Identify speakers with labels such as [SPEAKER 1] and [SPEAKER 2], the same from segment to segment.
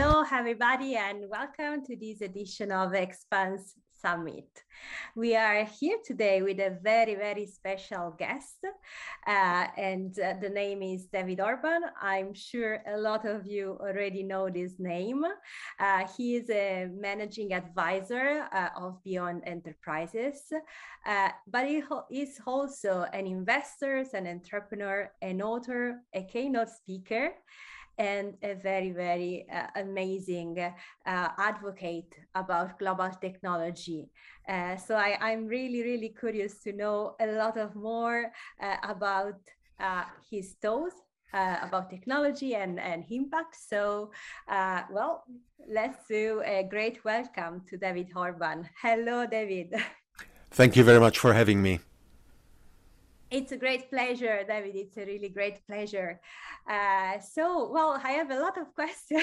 [SPEAKER 1] Hello, everybody, and welcome to this edition of Expanse Summit. We are here today with a very, very special guest, uh, and uh, the name is David Orban. I'm sure a lot of you already know this name. Uh, he is a managing advisor uh, of Beyond Enterprizes, uh, but he is also an investor, an entrepreneur, an author, a keynote speaker and a very, very uh, amazing uh, advocate about global technology. Uh, so I, am really, really curious to know a lot of more uh, about uh, his thoughts uh, about technology and, and impact. So, well, let's do a great welcome to David Orban. Hello, David.
[SPEAKER 2] Thank you very much for having me.
[SPEAKER 1] It's a great pleasure, David. It's a really great pleasure. Uh, so, well, I have a lot of questions.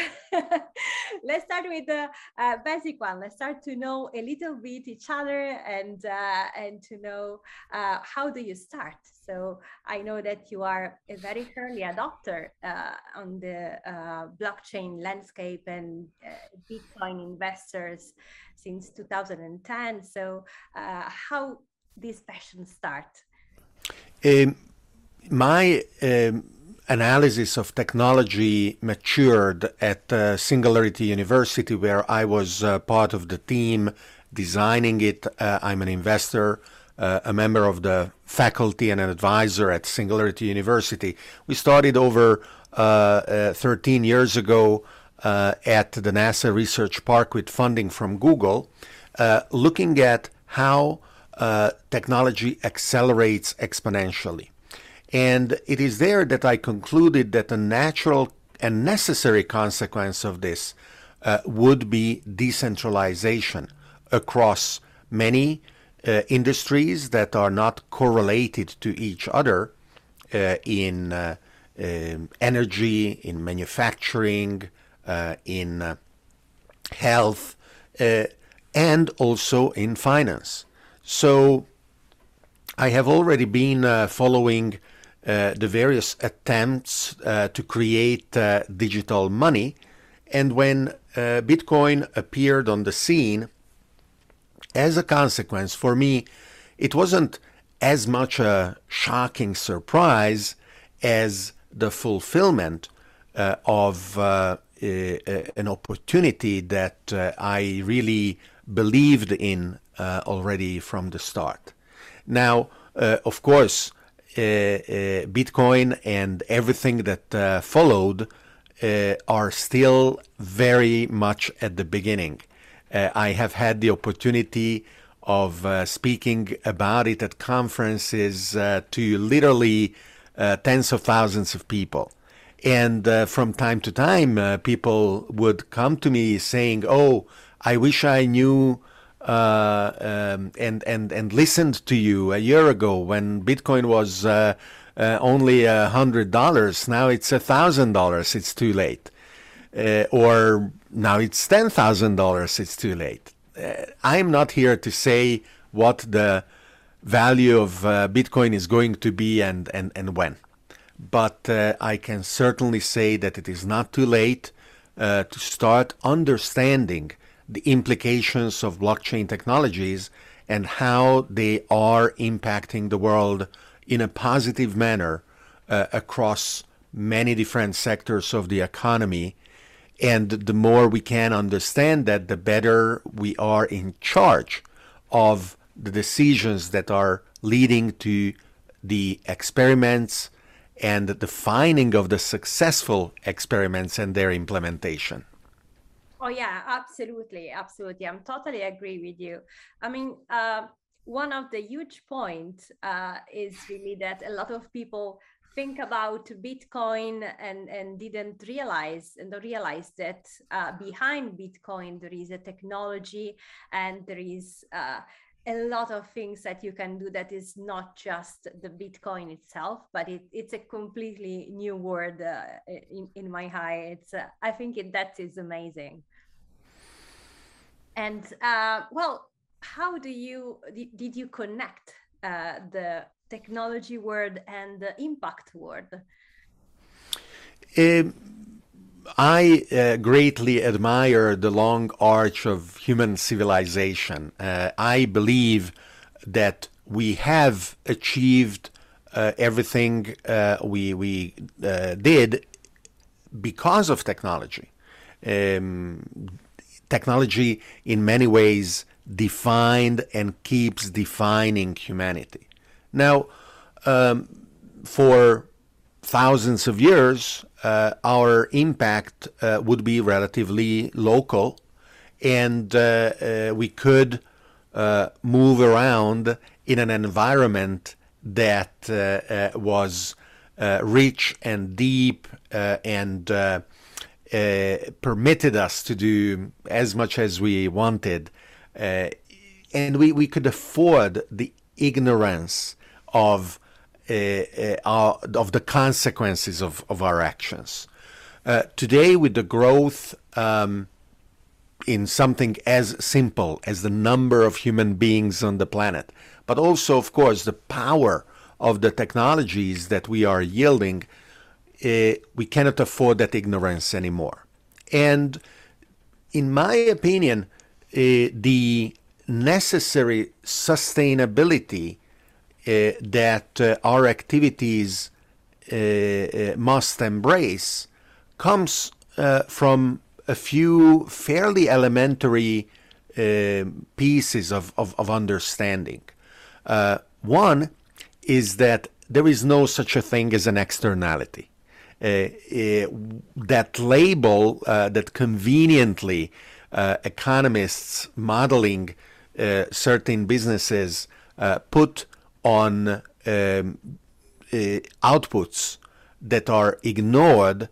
[SPEAKER 1] Let's start with the uh, basic one. Let's start to know a little bit each other and uh, and to know uh, how do you start. So, I know that you are a very early adopter uh, on the uh, blockchain landscape and Bitcoin investors since 2010. So, how this passion start?
[SPEAKER 2] Um, my um, analysis of technology matured at uh, Singularity University, where I was uh, part of the team designing it. Uh, I'm an investor, uh, a member of the faculty, and an advisor at Singularity University. We started over uh, uh, 13 years ago at the NASA Research Park with funding from Google, looking at how uh, technology accelerates exponentially. And it is there that I concluded that a natural and necessary consequence of this uh, would be decentralization across many uh, industries that are not correlated to each other uh, in uh, um, energy, in manufacturing, uh, in health, and also in finance. So I have already been uh, following uh, the various attempts uh, to create uh, digital money. And when uh, Bitcoin appeared on the scene, as a consequence, for me, it wasn't as much a shocking surprise as the fulfillment uh, of an opportunity that I really believed in uh, already from the start. Now, uh, of course, uh, uh Bitcoin and everything that uh, followed uh, are still very much at the beginning. I have had the opportunity of speaking about it at conferences to literally tens of thousands of people. And from time to time, people would come to me saying, Oh, I wish I knew uh, um, and and and listened to you a year ago when Bitcoin was uh, uh, only a hundred dollars. Now it's a thousand dollars. It's too late. Uh, or now it's ten thousand dollars. It's too late. Uh, I'm not here to say what the value of uh, Bitcoin is going to be and and and when, but I can certainly say that it is not too late to start understanding the implications of blockchain technologies and how they are impacting the world in a positive manner uh, across many different sectors of the economy. And the more we can understand that, the better we are in charge of the decisions that are leading to the experiments and the finding of the successful experiments and their implementation.
[SPEAKER 1] Oh yeah, absolutely, absolutely. I'm totally agree with you. I mean, uh, one of the huge points uh, is really that a lot of people think about Bitcoin and and didn't realize and realize that uh, behind Bitcoin there is a technology and there is uh, a lot of things that you can do that is not just the Bitcoin itself, but it, it's a completely new world uh, in, in my eye. It's uh, I think it, that is amazing. And uh, well, how do you did you connect uh, the technology world and the impact world?
[SPEAKER 2] Um, I uh, greatly admire the long arch of human civilization. Uh, I believe that we have achieved uh, everything uh, we we uh, did because of technology. Um, technology, in many ways, defined and keeps defining humanity. Now, um, for thousands of years, our impact uh, would be relatively local, and uh, uh we could uh, move around in an environment that uh, was rich and deep and permitted us to do as much as we wanted. and we, we could afford the ignorance of uh, uh, our, of the consequences of, of our actions. Uh, today, with the growth um, in something as simple as the number of human beings on the planet, but also, of course, the power of the technologies that we are yielding, uh, we cannot afford that ignorance anymore. And in my opinion, uh, the necessary sustainability uh, that uh, our activities uh, must embrace comes from a few fairly elementary pieces of, of, of understanding. one is that there is no such a thing as an externality. Uh, uh, that label uh, that conveniently economists modeling certain businesses put on um, uh, outputs that are ignored uh,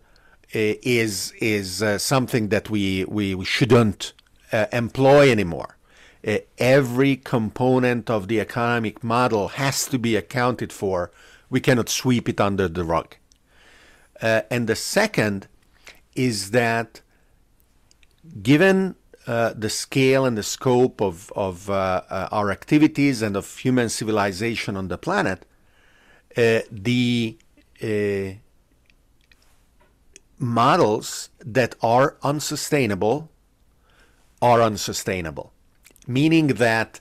[SPEAKER 2] is is uh, something that we we, we shouldn't uh, employ anymore. Uh, every component of the economic model has to be accounted for. We cannot sweep it under the rug. Uh, and the second is that given uh, the scale and the scope of, of uh, uh, our activities and of human civilization on the planet, uh, the uh, models that are unsustainable are unsustainable, meaning that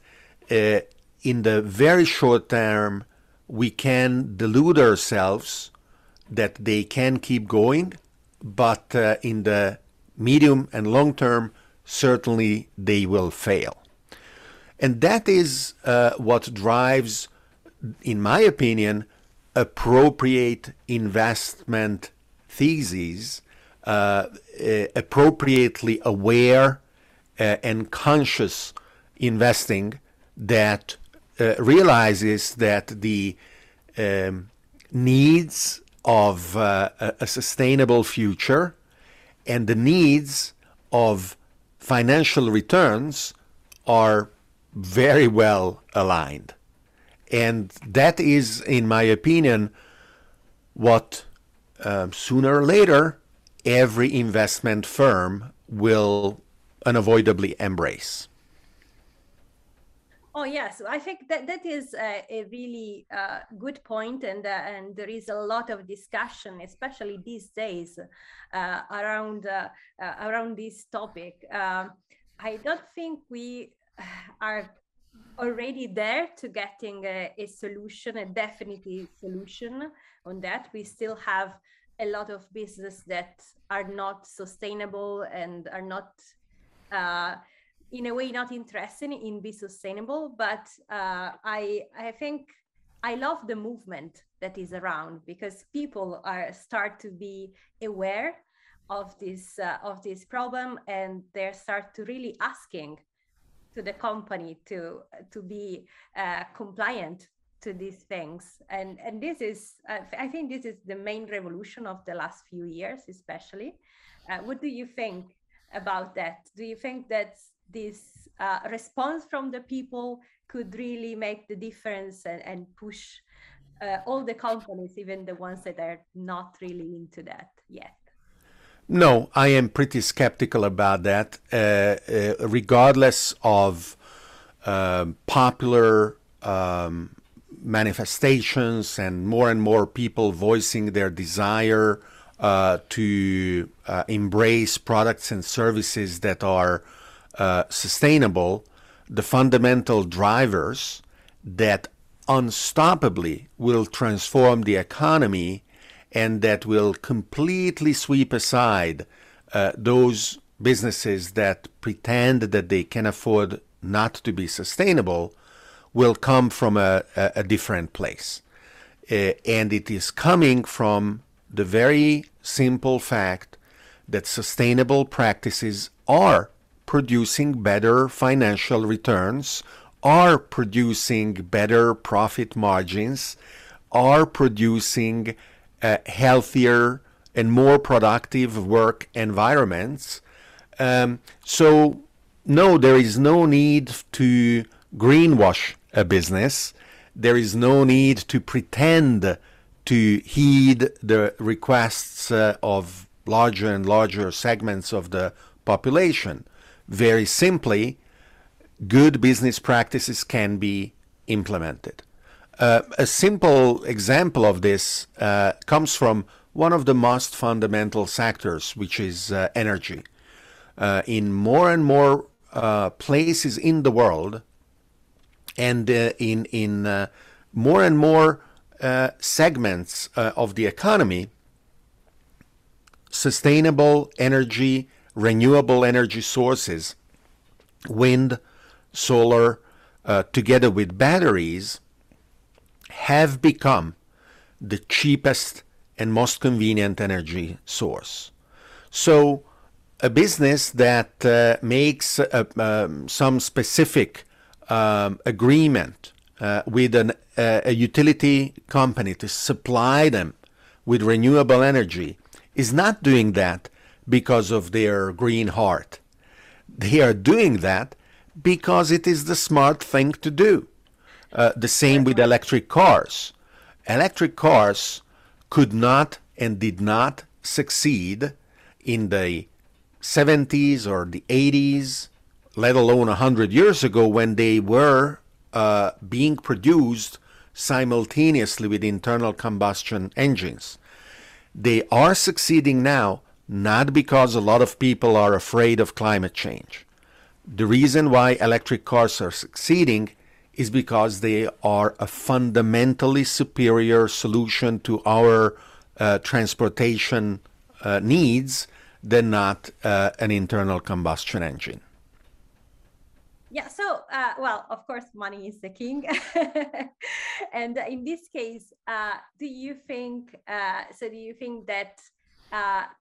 [SPEAKER 2] in the very short term, we can delude ourselves that they can keep going, but in the medium and long term, certainly they will fail. And that is uh, what drives, in my opinion, appropriate investment theses, uh, uh, appropriately aware uh, and conscious investing that uh, realizes that the um, needs of uh, a sustainable future and the needs of financial returns are very well aligned. And that is, in my opinion, what um, sooner or later every investment firm will unavoidably embrace.
[SPEAKER 1] Oh yes, I think that that is a, a really uh, good point, and uh, and there is a lot of discussion, especially these days, uh, around uh, uh, around this topic. Um, I don't think we are already there to getting a, a solution, a definitive solution on that. We still have a lot of business that are not sustainable and are not uh, in a way not interested in be sustainable but uh, i i think i love the movement that is around because people are start to be aware of this uh, of this problem and they start to really asking to the company to to be uh, compliant to these things. And and this is uh, i think this is the main revolution of the last few years especially. Uh, what do you think about that? Do you think that this uh, response from the people could really make the difference and, and push uh, all the companies, even the ones that are not really into that yet?
[SPEAKER 2] No, I am pretty skeptical about that. Uh, uh regardless of um, popular um, manifestations and more and more people voicing their desire uh, to uh, embrace products and services that are uh, sustainable, the fundamental drivers that unstoppably will transform the economy and that will completely sweep aside uh, those businesses that pretend that they can afford not to be sustainable will come from a, a, a different place. Uh, and it is coming from the very simple fact that sustainable practices are producing better financial returns, are producing better profit margins, are producing uh, healthier and more productive work environments. Um, so, no, there is no need to greenwash a business. There is no need to pretend to heed the requests uh, of larger and larger segments of the population. Very simply, good business practices can be implemented. Uh, a simple example of this uh, comes from one of the most fundamental sectors, which is uh, energy. Uh, in more and more uh, places in the world, and uh, in in more and more segments of the economy, sustainable energy, renewable energy sources, wind, solar, together with batteries, have become the cheapest and most convenient energy source. So, a business that uh, makes uh, um, some specific um, agreement uh, with an, uh, a utility company to supply them with renewable energy is not doing that because of their green heart. They are doing that because it is the smart thing to do. Uh, the same with electric cars. Electric cars could not and did not succeed in the 70s or the 80s, let alone 100 years ago when they were uh, being produced simultaneously with internal combustion engines. They are succeeding now not because a lot of people are afraid of climate change. The reason why electric cars are succeeding is because they are a fundamentally superior solution to our uh, transportation uh, needs than not uh, an internal combustion engine.
[SPEAKER 1] Yeah, so, uh, well, of course, money is the king. and in this case, uh, do you think, uh, so do you think that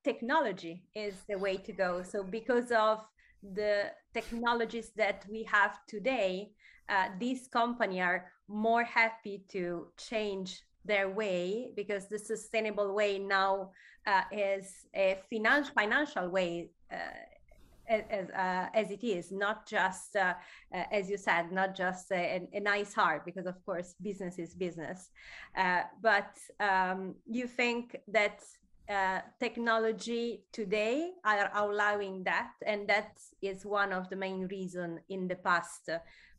[SPEAKER 1] technology is the way to go? So, because of the technologies that we have today, uh, these company are more happy to change their way because the sustainable way now uh, is a financial financial way uh, as, uh, as it is, not just, uh, uh, as you said, not just a, a, nice heart, because of course, business is business. Uh, but um, you think that uh, technology today are allowing that, and that is one of the main reason in the past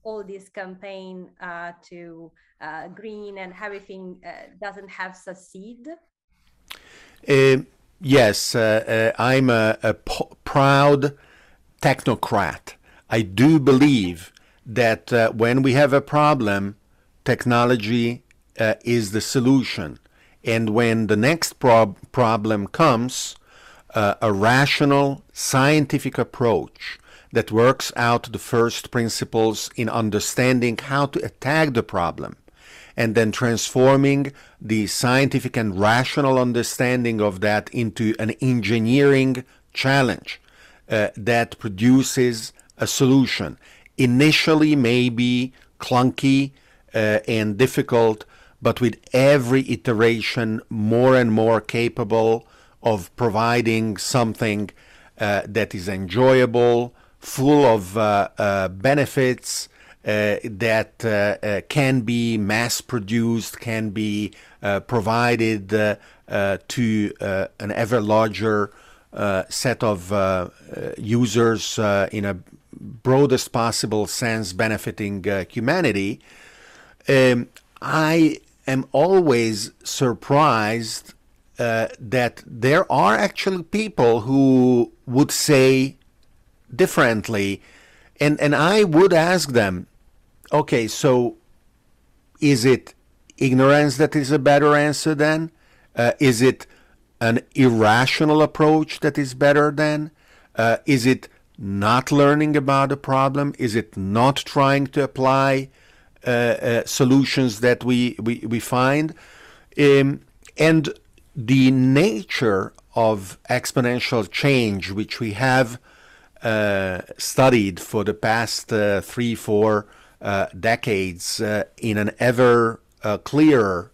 [SPEAKER 1] all this campaign uh, to uh, green and everything uh, doesn't have succeed?
[SPEAKER 2] Um, yes, uh, uh, I'm a, proud technocrat. I do believe that uh, when we have a problem, technology is the solution. And when the next prob- problem comes, a rational scientific approach that works out the first principles in understanding how to attack the problem and then transforming the scientific and rational understanding of that into an engineering challenge uh, that produces a solution. Initially, maybe clunky uh, and difficult, but with every iteration more and more capable of providing something uh, that is enjoyable, full of uh, uh, benefits uh, that uh, can be mass produced, can be provided to an ever larger set of users in a broadest possible sense benefiting humanity. Um, I am always surprised uh, that there are actually people who would say differently, and and I would ask them, okay, so is it ignorance that is a better answer then? Uh, is it an irrational approach that is better then? Uh, is it not learning about the problem? Is it not trying to apply solutions that we, we, we find? Um, and the nature of exponential change, which we have uh, studied for the past uh, three, four uh, decades uh, in an ever clearer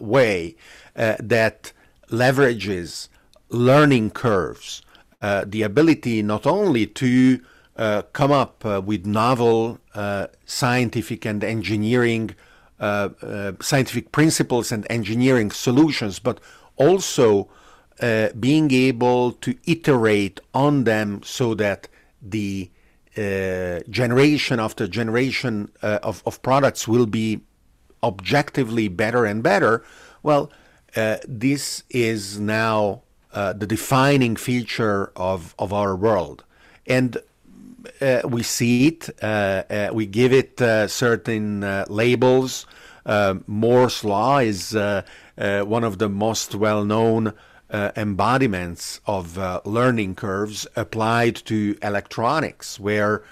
[SPEAKER 2] way, that leverages learning curves, the ability not only to uh, come up uh, with novel uh, scientific and engineering scientific principles and engineering solutions, but also uh, being able to iterate on them so that the uh, generation after generation uh, of, of products will be objectively better and better, well, uh, this is now uh, the defining feature of, of our world. And uh, we see it, we give it certain labels. Moore's Law is uh, one of the most well-known uh, embodiments of uh, learning curves applied to electronics, where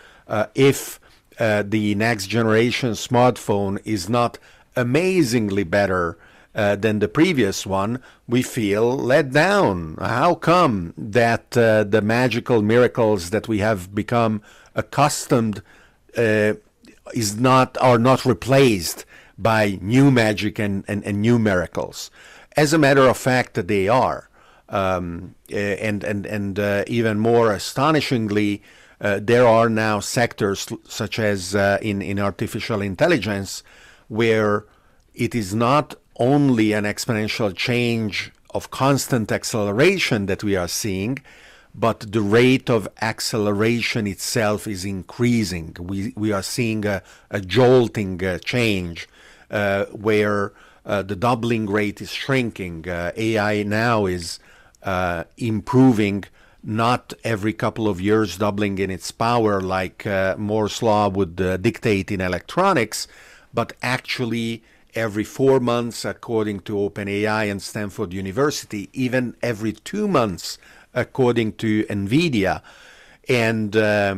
[SPEAKER 2] if the next generation smartphone is not amazingly better uh, than the previous one, we feel let down. How come that uh, the magical miracles that we have become accustomed uh, is not are not replaced by new magic and, and, and new miracles. As a matter of fact, they are. Um, eh, and and, and uh, even more astonishingly, uh, there are now sectors such as uh, in, in artificial intelligence where it is not only an exponential change of constant acceleration that we are seeing, but the rate of acceleration itself is increasing. We, we are seeing a, a jolting uh, change uh, where uh, the doubling rate is shrinking. Uh, AI now is improving not every couple of years doubling in its power like uh, Moore's law would uh, dictate in electronics, but actually every four months, according to OpenAI and Stanford University, even every two months, according to NVIDIA. And uh,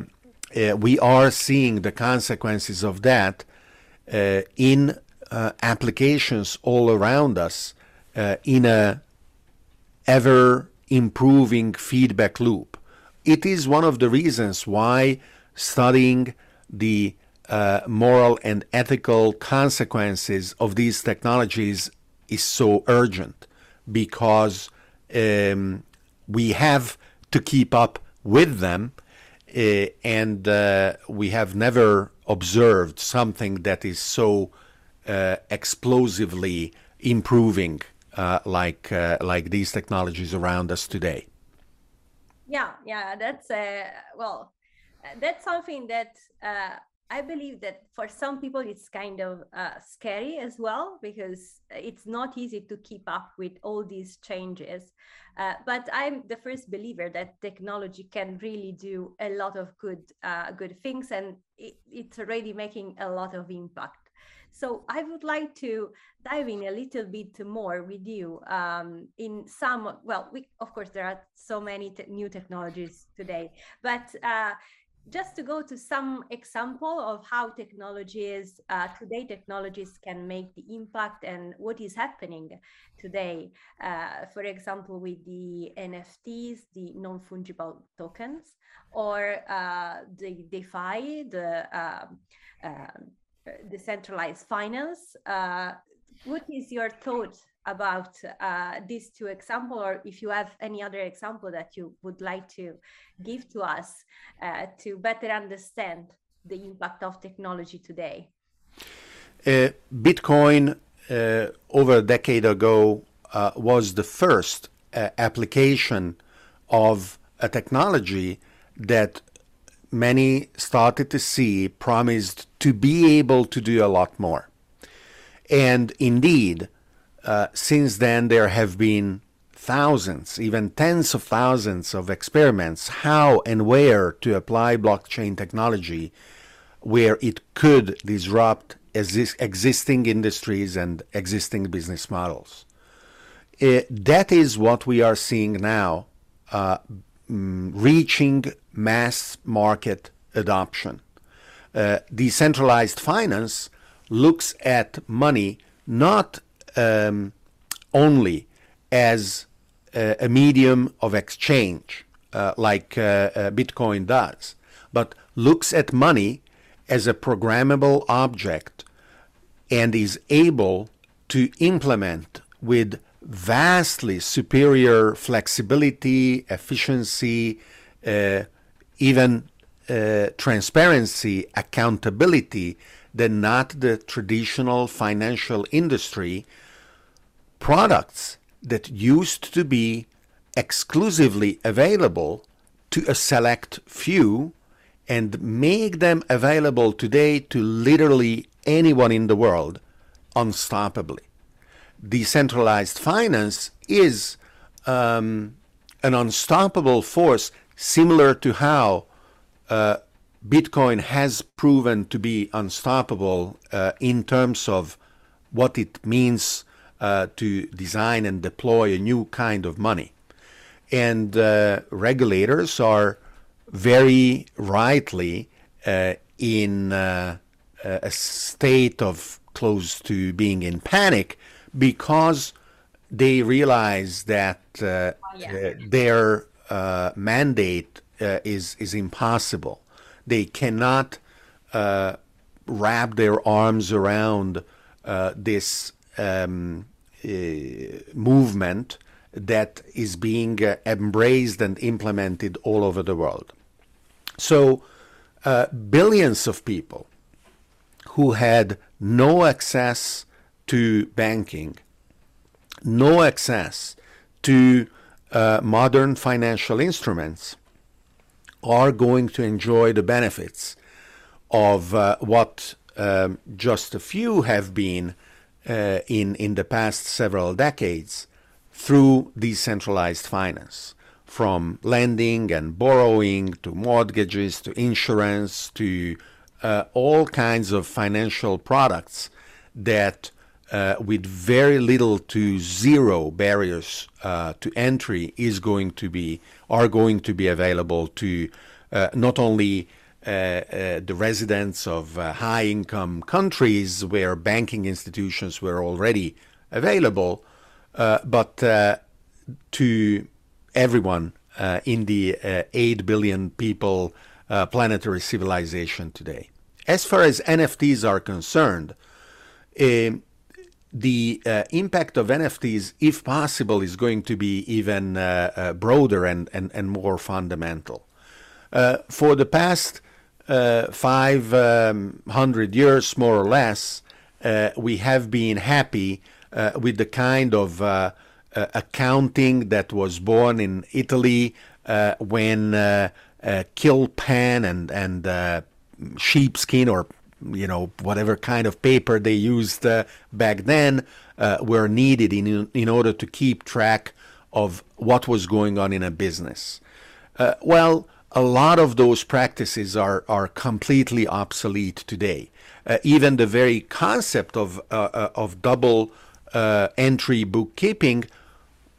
[SPEAKER 2] we are seeing the consequences of that in uh, applications all around us uh, in a ever improving feedback loop. It is one of the reasons why studying the uh, moral and ethical consequences of these technologies is so urgent because um, we have to keep up with them uh, and uh, we have never observed something that is so uh, explosively improving uh, like like these technologies around us today.
[SPEAKER 1] Yeah, yeah, that's well, that's something that uh, I believe that for some people it's kind of uh, scary as well because it's not easy to keep up with all these changes. Uh, but I'm the first believer that technology can really do a lot of good uh, good things, and it, it's already making a lot of impact. So I would like to dive in a little bit more with you um, in some, well, we, of course, there are so many new technologies today, but uh, just to go to some example of how technologies, uh, today technologies can make the impact and what is happening today. Uh, for example, with the NFTs, the non-fungible tokens, or uh, the DeFi, the um, um, decentralized finance. Uh, what is your thought about uh, these two examples, or if you have any other example that you would like to give to us uh, to better understand the impact of technology today?
[SPEAKER 2] Uh, Bitcoin, uh, over a decade ago, uh, was the first application of a technology that many started to see promised to be able to do a lot more. And indeed, uh, since then, there have been thousands, even tens of thousands of experiments how and where to apply blockchain technology where it could disrupt exist existing industries and existing business models. Uh, that is what we are seeing now, uh, mm, reaching mass market adoption. Uh, decentralized finance looks at money not um, only as uh, a medium of exchange, uh, like uh, uh, Bitcoin does, but looks at money as a programmable object and is able to implement with vastly superior flexibility, efficiency, uh, even uh, transparency, accountability than not the traditional financial industry products that used to be exclusively available to a select few and make them available today to literally anyone in the world unstoppably. Decentralized finance is um, an unstoppable force, similar to how uh, Bitcoin has proven to be unstoppable uh, in terms of what it means uh, to design and deploy a new kind of money. And uh, regulators are very rightly uh, in uh, a state of close to being in panic because they realize that uh, oh, yeah. their mandate is is impossible they cannot uh, wrap their arms around uh, this um, uh, movement that is being uh, embraced and implemented all over the world. So, uh, billions of people who had no access to banking, no access to uh, modern financial instruments, are going to enjoy the benefits of uh, what um, just a few have been uh, in, in the past several decades through decentralized finance, from lending and borrowing to mortgages to insurance to uh, all kinds of financial products that uh, with very little to zero barriers uh, to entry is going to be are going to be available to uh, not only the residents of uh, high income countries where banking institutions were already available, but to everyone in the 8 billion people planetary civilization today. As far as NFTs are concerned, um, the uh, impact of NFTs, if possible, is going to be even uh, uh, broader and, and, and more fundamental. Uh, for the past uh, 500 um, years, more or less, uh, we have been happy with the kind of accounting that was born in Italy when kill pen and, and sheepskin or you know whatever kind of paper they used uh, back then uh, were needed in in order to keep track of what was going on in a business. Uh, well, a lot of those practices are are completely obsolete today. Uh, even the very concept of uh, uh, of double entry bookkeeping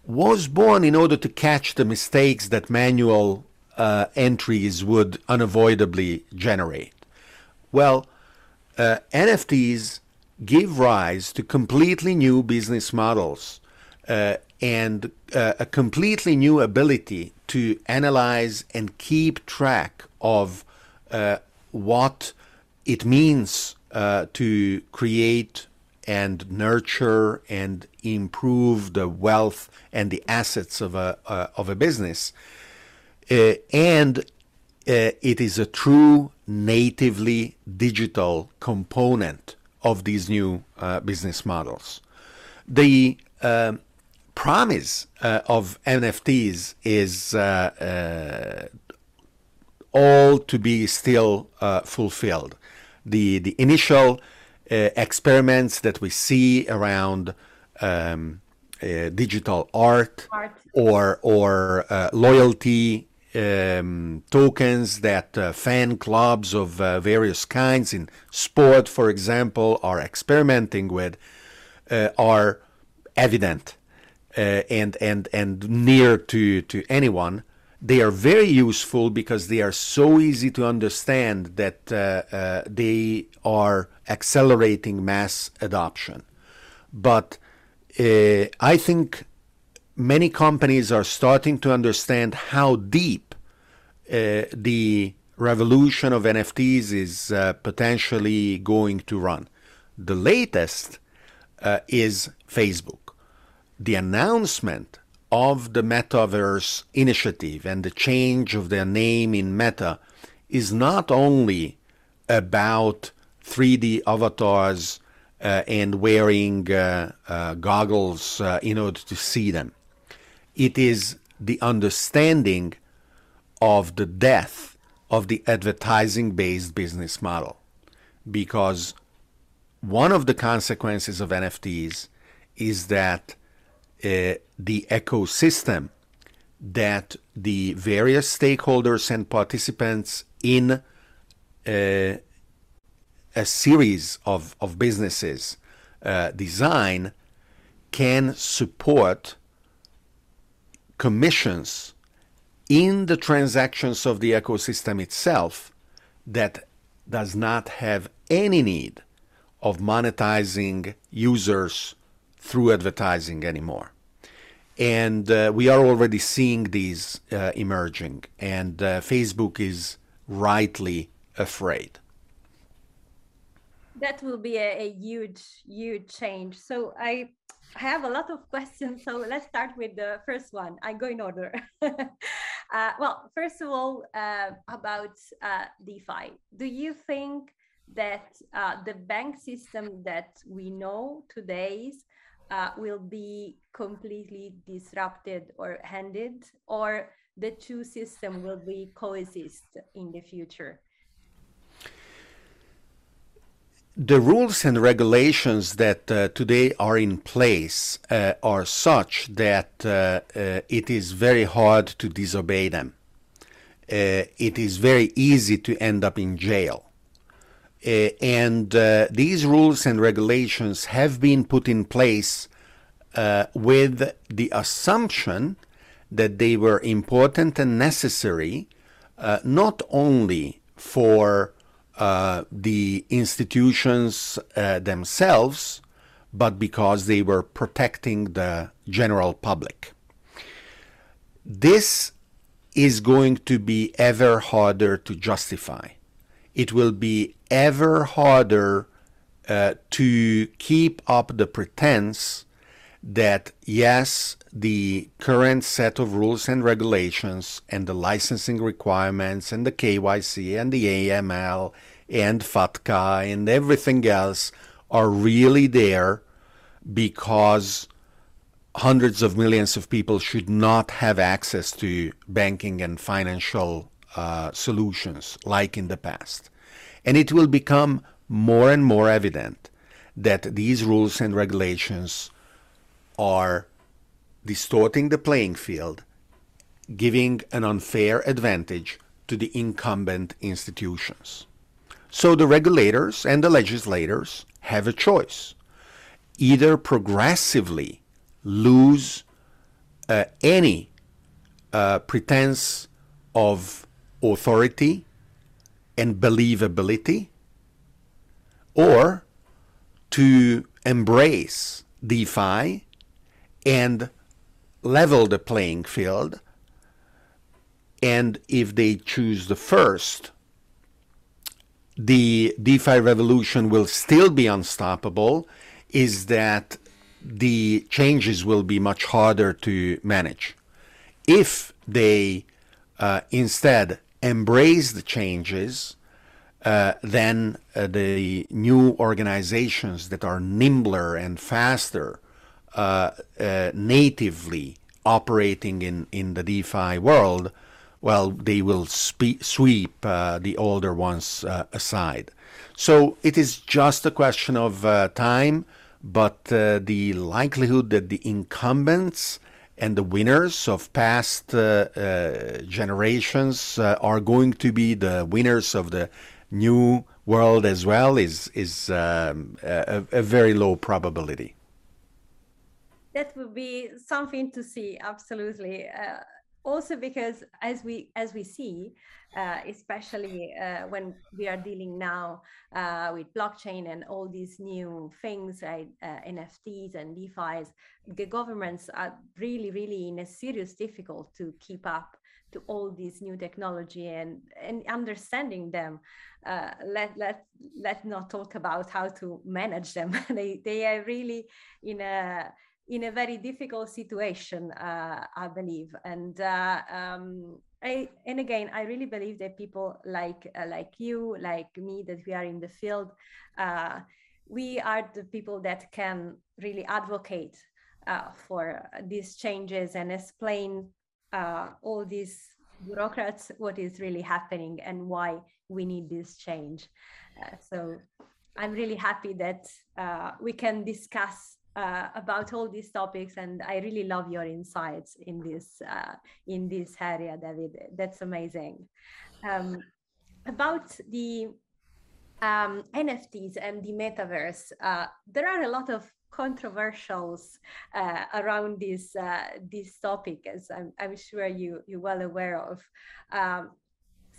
[SPEAKER 2] was born in order to catch the mistakes that manual entries would unavoidably generate. Well, uh, NFTs give rise to completely new business models uh, and uh, a completely new ability to analyze and keep track of uh, what it means uh, to create and nurture and improve the wealth and the assets of a uh, of a business, and it is a true natively digital component of these new uh, business models. The um, promise uh, of NFTs is uh, uh, all to be still uh, fulfilled. The, the initial experiments that we see around um, uh, digital art,
[SPEAKER 1] Art.
[SPEAKER 2] or or uh, loyalty um, tokens that uh, fan clubs of uh, various kinds in sport, for example, are experimenting with, uh, are evident uh, and and and near to to anyone. They are very useful because they are so easy to understand that uh, uh, they are accelerating mass adoption. But uh, I think many companies are starting to understand how deep uh, the revolution of NFTs is uh, potentially going to run. The latest uh, is Facebook. The announcement of the Metaverse initiative and the change of their name in Meta is not only about 3D avatars uh, and wearing uh, uh, goggles uh, in order to see them. It is the understanding of the death of the advertising based business model. Because one of the consequences of NFTs is that the ecosystem that the various stakeholders and participants in uh, a series of, of businesses uh, design can support commissions in the transactions of the ecosystem itself that does not have any need of monetizing users through advertising anymore. And uh, we are already seeing these uh, emerging, and uh, Facebook is rightly afraid.
[SPEAKER 1] That will be a, a huge, huge change. So I have a lot of questions. So let's start with the first one. I go in order. uh, well, first of all, uh, about uh, DeFi. Do you think that uh, the bank system that we know today uh, will be completely disrupted or ended, or the two systems will be coexist in the future?
[SPEAKER 2] the rules and regulations that uh, today are in place uh, are such that uh, uh it is very hard to disobey them. Uh, it is very easy to end up in jail. Uh, and these rules and regulations have been put in place with the assumption that they were important and necessary not only for uh, the institutions uh, themselves, but because they were protecting the general public. This is going to be ever harder to justify. It will be ever harder uh, to keep up the pretense that yes, the current set of rules and regulations and the licensing requirements and the KYC and the AML and FATCA and everything else are really there because hundreds of millions of people should not have access to banking and financial uh, solutions like in the past. And it will become more and more evident that these rules and regulations are distorting the playing field, giving an unfair advantage to the incumbent institutions. So the regulators and the legislators have a choice. Either progressively lose uh, any uh, pretense of authority and believability, or to embrace DeFi and level the playing field. And if they choose the first, the DeFi revolution will still be unstoppable, is that the changes will be much harder to manage. If they uh, instead embrace the changes, uh, then uh, the new organizations that are nimbler and faster uh, uh, natively operating in, in the DeFi world, well, they will spe- sweep uh, the older ones uh, aside. So it is just a question of time, but the likelihood that the incumbents and the winners of past uh, uh, generations uh, are going to be the winners of the new world as well is is um, a, a, very low probability.
[SPEAKER 1] That would be something to see, absolutely. Uh, also, because as we as we see, uh, especially uh, when we are dealing now uh, with blockchain and all these new things, right? Uh, NFTs and DeFi's, the governments are really, really in a serious difficult to keep up to all these new technology and, and understanding them. Uh, let let let's not talk about how to manage them. they they are really in a in a very difficult situation, uh, I believe, and um, I, and again, I really believe that people like uh, like you, like me, that we are in the field, uh, we are the people that can really advocate uh, for these changes and explain uh, all these bureaucrats what is really happening and why we need this change. Uh, so I'm really happy that uh, we can discuss uh, about all these topics and i really love your insights in this uh, in this area david. That's amazing. Um, about the um, nfts and the metaverse uh, there are a lot of controversials uh, around this uh, this topic as I'm, I'm sure you you're well aware of. Um,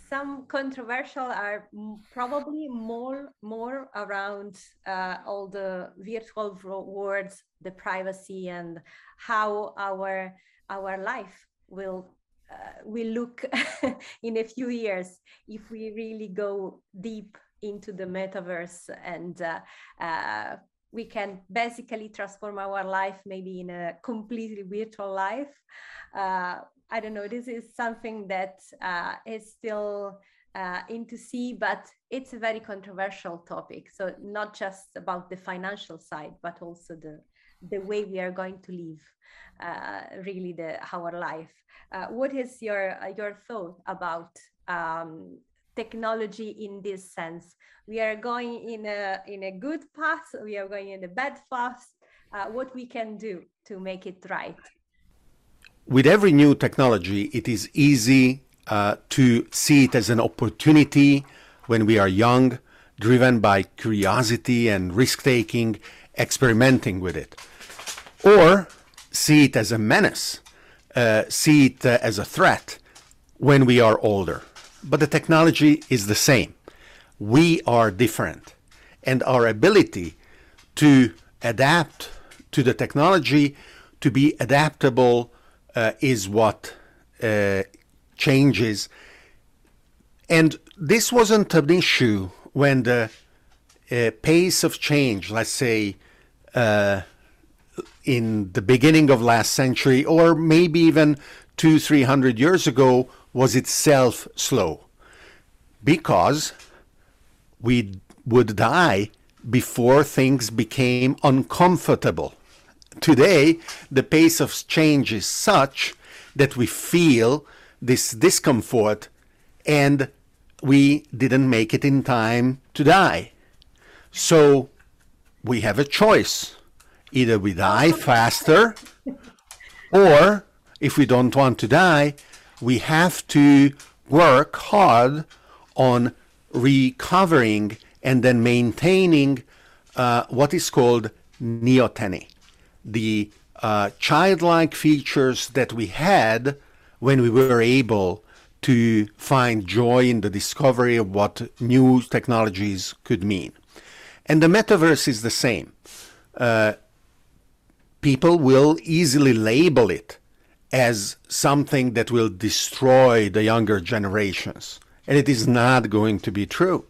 [SPEAKER 1] some controversial are probably more more around uh, all the virtual words, the privacy, and how our our life will uh, will look in a few years if we really go deep into the metaverse and uh, uh we can basically transform our life maybe in a completely virtual life. Uh, I don't know, this is something that uh, is still uh, into see, but it's a very controversial topic. So not just about the financial side, but also the the way we are going to live uh, really the our life. Uh, what is your uh, your thought about um, technology in this sense? We are going in a in a good path. We are going in a bad path. Uh, what we can do to make it right?
[SPEAKER 2] With every new technology, it is easy uh, to see it as an opportunity when we are young, driven by curiosity and risk taking, experimenting with it. Or see it as a menace, uh, see it uh, as a threat when we are older. But the technology is the same. We are different. And our ability to adapt to the technology, to be adaptable uh, is what uh, changes. And this wasn't an issue when the uh, pace of change, let's say, uh, in the beginning of last century, or maybe even two, three hundred years ago, was itself slow, because we would die before things became uncomfortable today, the pace of change is such that we feel this discomfort and we didn't make it in time to die. So we have a choice. Either we die faster, or if we don't want to die, we have to work hard on recovering and then maintaining uh, what is called neoteny the uh, childlike features that we had when we were able to find joy in the discovery of what new technologies could mean. And the metaverse is the same. Uh, people will easily label it as something that will destroy the younger generations. And it is not going to be true.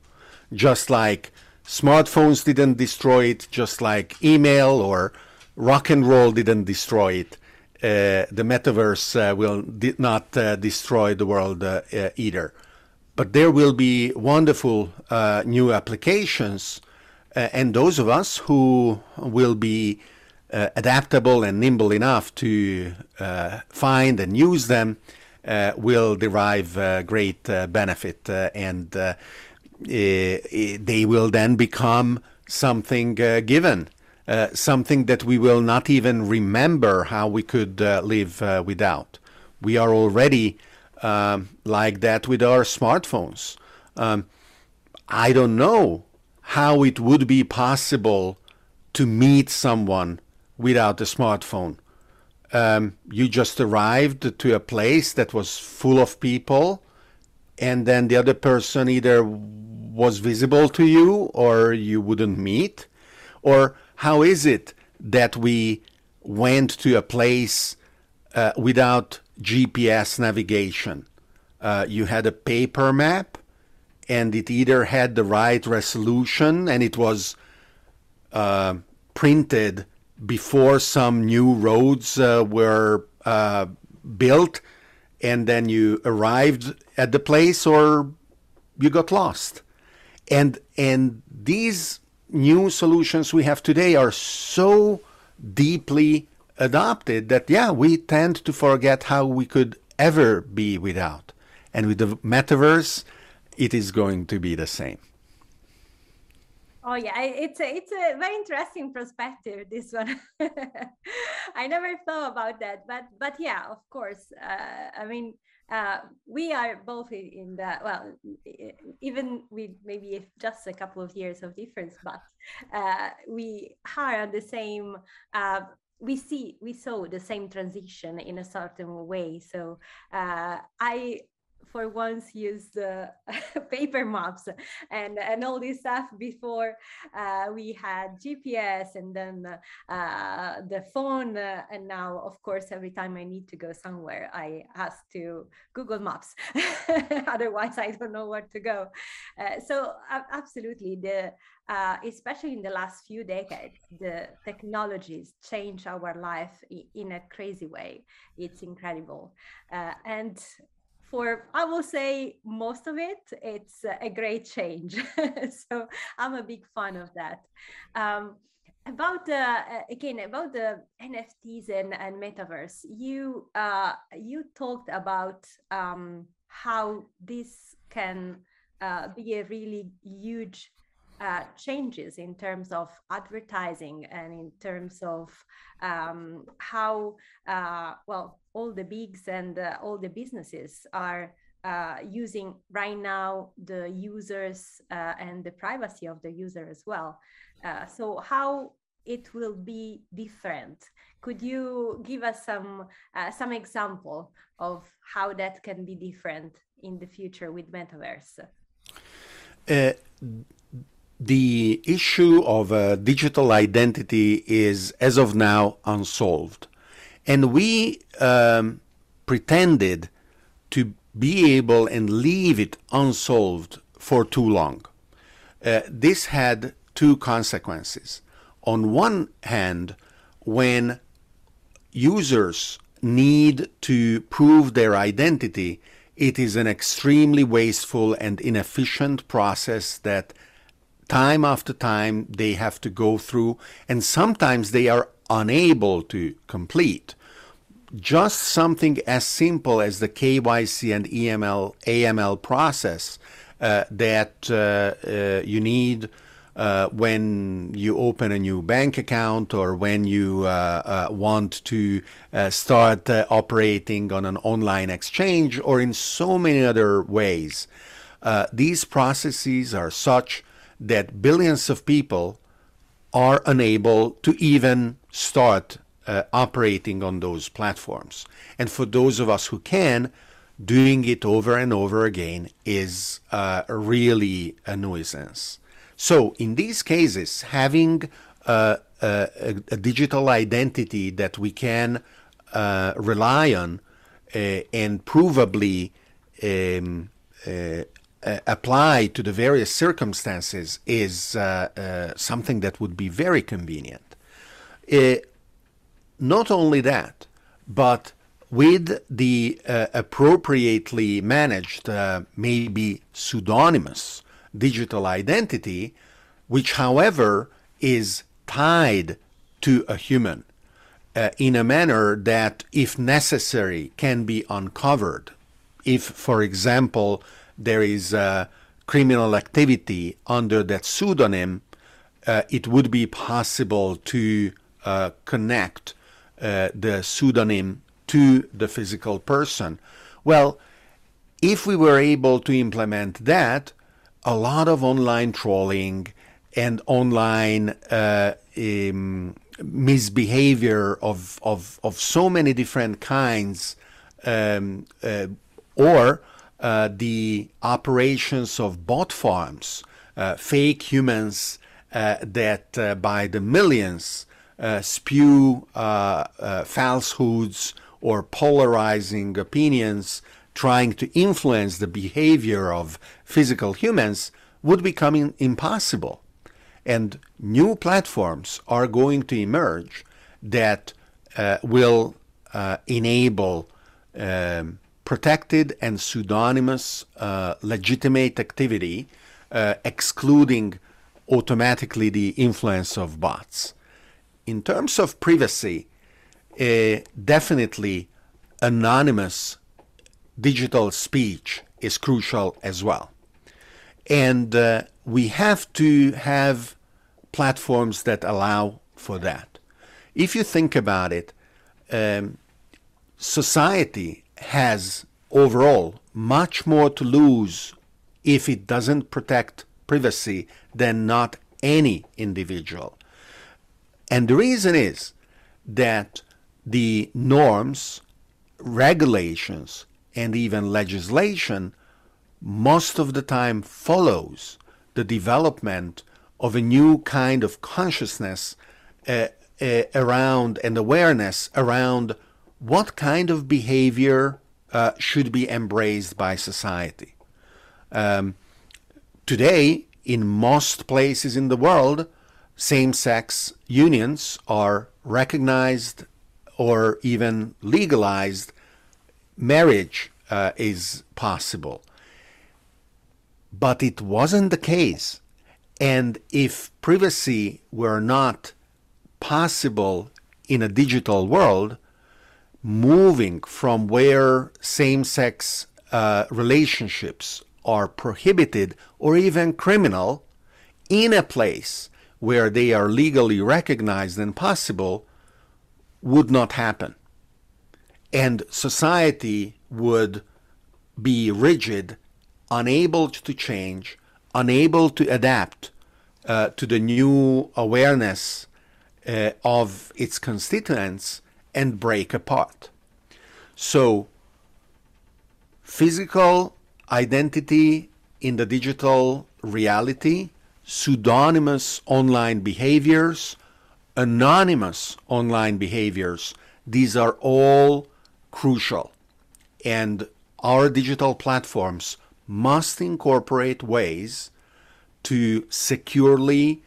[SPEAKER 2] Just like smartphones didn't destroy it, just like email or rock and roll didn't destroy it. Uh, the metaverse uh, will did not uh, destroy the world uh, uh, either. But there will be wonderful uh, new applications, uh, and those of us who will be uh, adaptable and nimble enough to find and use them will derive great benefit, and eh, eh, they will then become something given uh, something that we will not even remember how we could uh, live uh, without. We are already um, like that with our smartphones. Um, I don't know how it would be possible to meet someone without a smartphone. Um, you just arrived to a place that was full of people, and then the other person either was visible to you or you wouldn't meet? Or how is it that we went to a place uh, without GPS navigation? Uh, you had a paper map and it either had the right resolution and it was uh, printed before some new roads uh, were uh, built and then you arrived at the place or you got lost and and these new solutions we have today are so deeply adopted that yeah we tend to forget how we could ever be without and with the metaverse it is going to be the same
[SPEAKER 1] Oh yeah, it's a it's a very interesting perspective. This one, I never thought about that, but but yeah, of course. Uh, I mean, uh, we are both in the well even with maybe just a couple of years of difference but uh, we are the same uh, we see we saw the same transition in a certain way. So uh, i for once used paper maps and and all this stuff before uh, we had GPS and then uh, the phone uh, and now of course every time I need to go somewhere I ask to Google Maps otherwise I don't know where to go uh, so absolutely the uh, especially in the last few decades, the technologies change our life in a crazy way. It's incredible. And for I will say most of it, it's a great change. so I'm a big fan of that. Um, about uh, again about the NFTs and, and metaverse, you uh, you talked about um, how this can uh, be a really huge uh, changes in terms of advertising and in terms of um, how uh, well all the bigs and uh, all the businesses are uh, using right now the users uh, and the privacy of the user as well. Uh, so how it will be different? Could you give us some some example of how that can be different in the future with metaverse?
[SPEAKER 2] the issue of uh, digital identity is, as of now, unsolved. And we um, pretended to be able and leave it unsolved for too long. Uh, this had two consequences. On one hand, when users need to prove their identity, it is an extremely wasteful and inefficient process that time after time they have to go through, and sometimes they are unable to complete. Just something as simple as the KYC and EML, AML process uh, that uh, uh, you need uh, when you open a new bank account or when you uh, want to start operating on an online exchange or in so many other ways. these processes are such that billions of people are unable to even start uh, operating on those platforms. And for those of us who can, doing it over and over again is uh, really a nuisance. So, in these cases, having uh, a, a, digital identity that we can uh, rely on uh, and provably um, uh, uh, apply to the various circumstances is uh, uh, something that would be very convenient. Uh, not only that, but with the uh, appropriately managed, uh, maybe pseudonymous digital identity, which, however, is tied to a human in a manner that, if necessary, can be uncovered. If, for example, there is uh, criminal activity under that pseudonym, uh, it would be possible to uh, connect uh, the pseudonym to the physical person. Well, if we were able to implement that, a lot of online trolling and online uh, um, misbehavior of, of, of so many different kinds, um, uh, or uh, the operations of bot farms, uh, fake humans uh, that uh, by the millions spew falsehoods or polarizing opinions trying to influence the behavior of physical humans would become impossible. And new platforms are going to emerge that uh, will uh, enable um, protected and pseudonymous uh, legitimate activity, uh, excluding automatically the influence of bots. In terms of privacy, uh, definitely anonymous digital speech is crucial as well. And uh, we have to have platforms that allow for that. If you think about it, um, society has overall much more to lose if it doesn't protect privacy than not any individual. And the reason is that the norms, regulations, and even legislation most of the time follows the development of a new kind of consciousness uh, uh, around and awareness around what kind of behavior uh, should be embraced by society. Um, today, in most places in the world, same sex unions are recognized or even legalized. Marriage uh, is possible. But it wasn't the case. And if privacy were not possible in a digital world, moving from where same sex uh, relationships are prohibited or even criminal in a place where they are legally recognized and possible would not happen. And society would be rigid, unable to change, unable to adapt uh, to the new awareness uh, of its constituents and break apart. So, physical identity in the digital reality, pseudonymous online behaviors, anonymous online behaviors, these are all crucial. And our digital platforms must incorporate ways to securely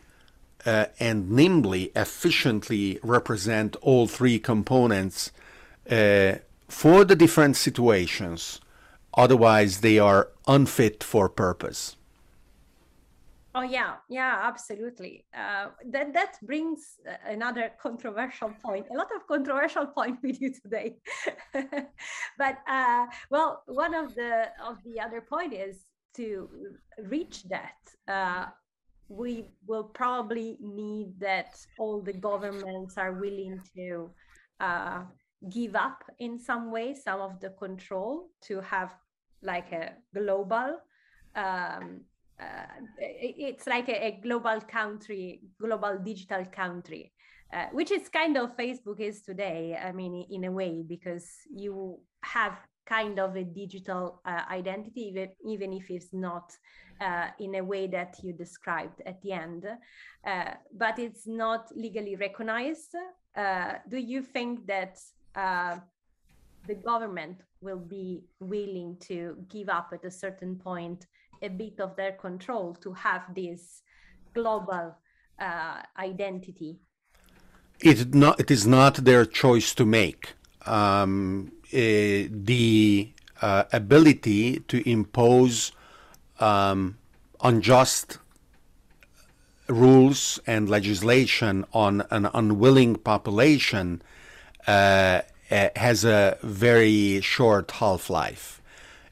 [SPEAKER 2] uh, and nimbly, efficiently represent all three components uh, for the different situations. Otherwise, they are unfit for purpose.
[SPEAKER 1] Oh yeah, yeah, absolutely. Uh, that that brings another controversial point. A lot of controversial point with you today, but uh, well, one of the of the other point is to reach that. Uh, we will probably need that all the governments are willing to uh, give up in some way some of the control to have like a global um, uh, it's like a, a, global country global digital country uh, which is kind of facebook is today i mean in a way because you have kind of a digital uh, identity even, even if it's not uh, in a way that you described at the end, uh, but it's not legally recognized. Uh, do you think that the government will be willing to give up at a certain point a bit of their control to have this global uh, identity?
[SPEAKER 2] It, not, it is not their choice to make. Um, uh, the ability to impose um, unjust rules and legislation on an unwilling population uh, uh, has a very short half life.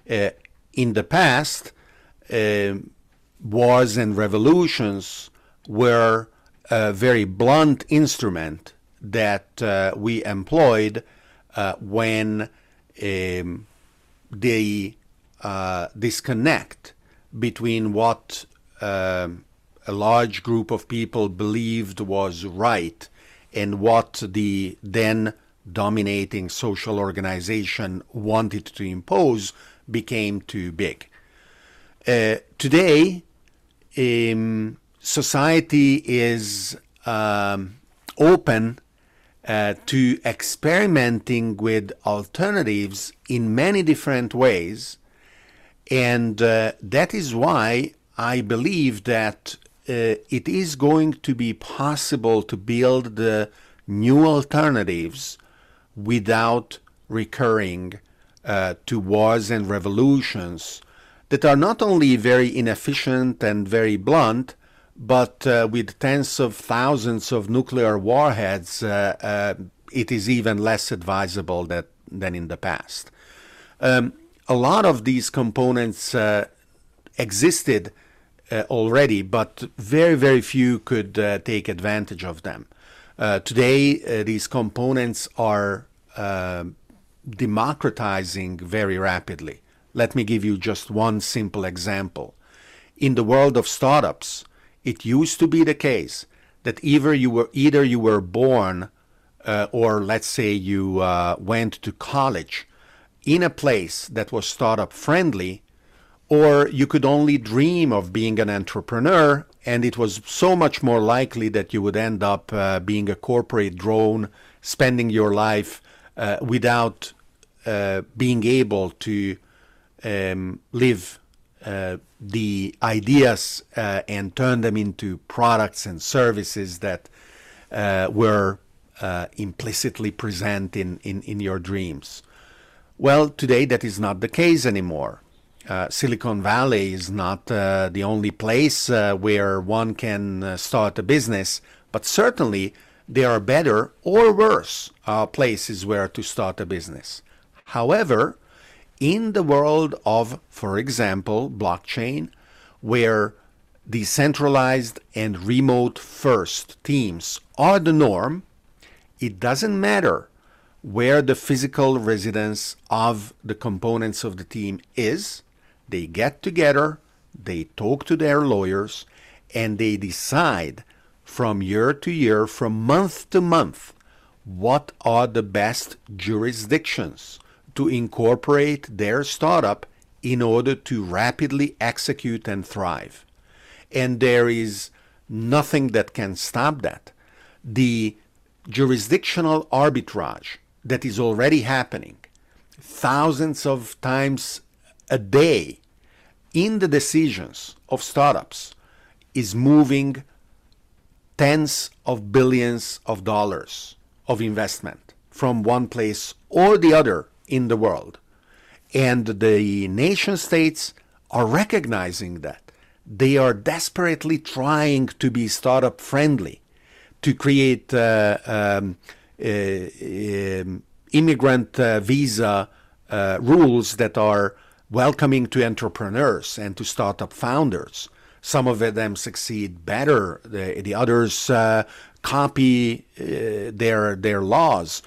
[SPEAKER 2] Uh, in the past, uh, wars and revolutions were a very blunt instrument that uh, we employed uh, when um, the uh, disconnect between what um, a large group of people believed was right and what the then dominating social organization wanted to impose became too big. Uh, today, um, society is um, open uh, to experimenting with alternatives in many different ways. And uh, that is why I believe that uh, it is going to be possible to build the new alternatives without recurring uh, to wars and revolutions that are not only very inefficient and very blunt, but uh, with tens of thousands of nuclear warheads, uh, uh, it is even less advisable that, than in the past. Um, a lot of these components uh, existed uh, already, but very, very few could uh, take advantage of them. today, these components are democratizing very rapidly. Let me give you just one simple example. In the world of startups, it used to be the case that either you were either you were born uh, or let's say you uh, went to college in a place that was startup friendly or you could only dream of being an entrepreneur and it was so much more likely that you would end up uh, being a corporate drone spending your life uh, without uh, being able to um, live uh, the ideas uh, and turn them into products and services that uh, were uh, implicitly present in, in, in your dreams. Well, today that is not the case anymore. Uh, Silicon Valley is not uh, the only place where one can start a business, but certainly there are better or worse places where to start a business. However, in the world of, for example, blockchain, where decentralized and remote first teams are the norm, it doesn't matter where the physical residence of the components of the team is. They get together, they talk to their lawyers, and they decide from year to year, from month to month, what are the best jurisdictions to incorporate their startup in order to rapidly execute and thrive. And there is nothing that can stop that. The jurisdictional arbitrage that is already happening thousands of times a day in the decisions of startups is moving tens of billions of dollars of investment from one place or the other in the world. And the nation states are recognizing that. They are desperately trying to be startup friendly, to create uh, um, uh, um, immigrant uh, visa uh, rules that are welcoming to entrepreneurs and to startup founders. Some of them succeed better, the, the others uh, copy uh, their, their laws.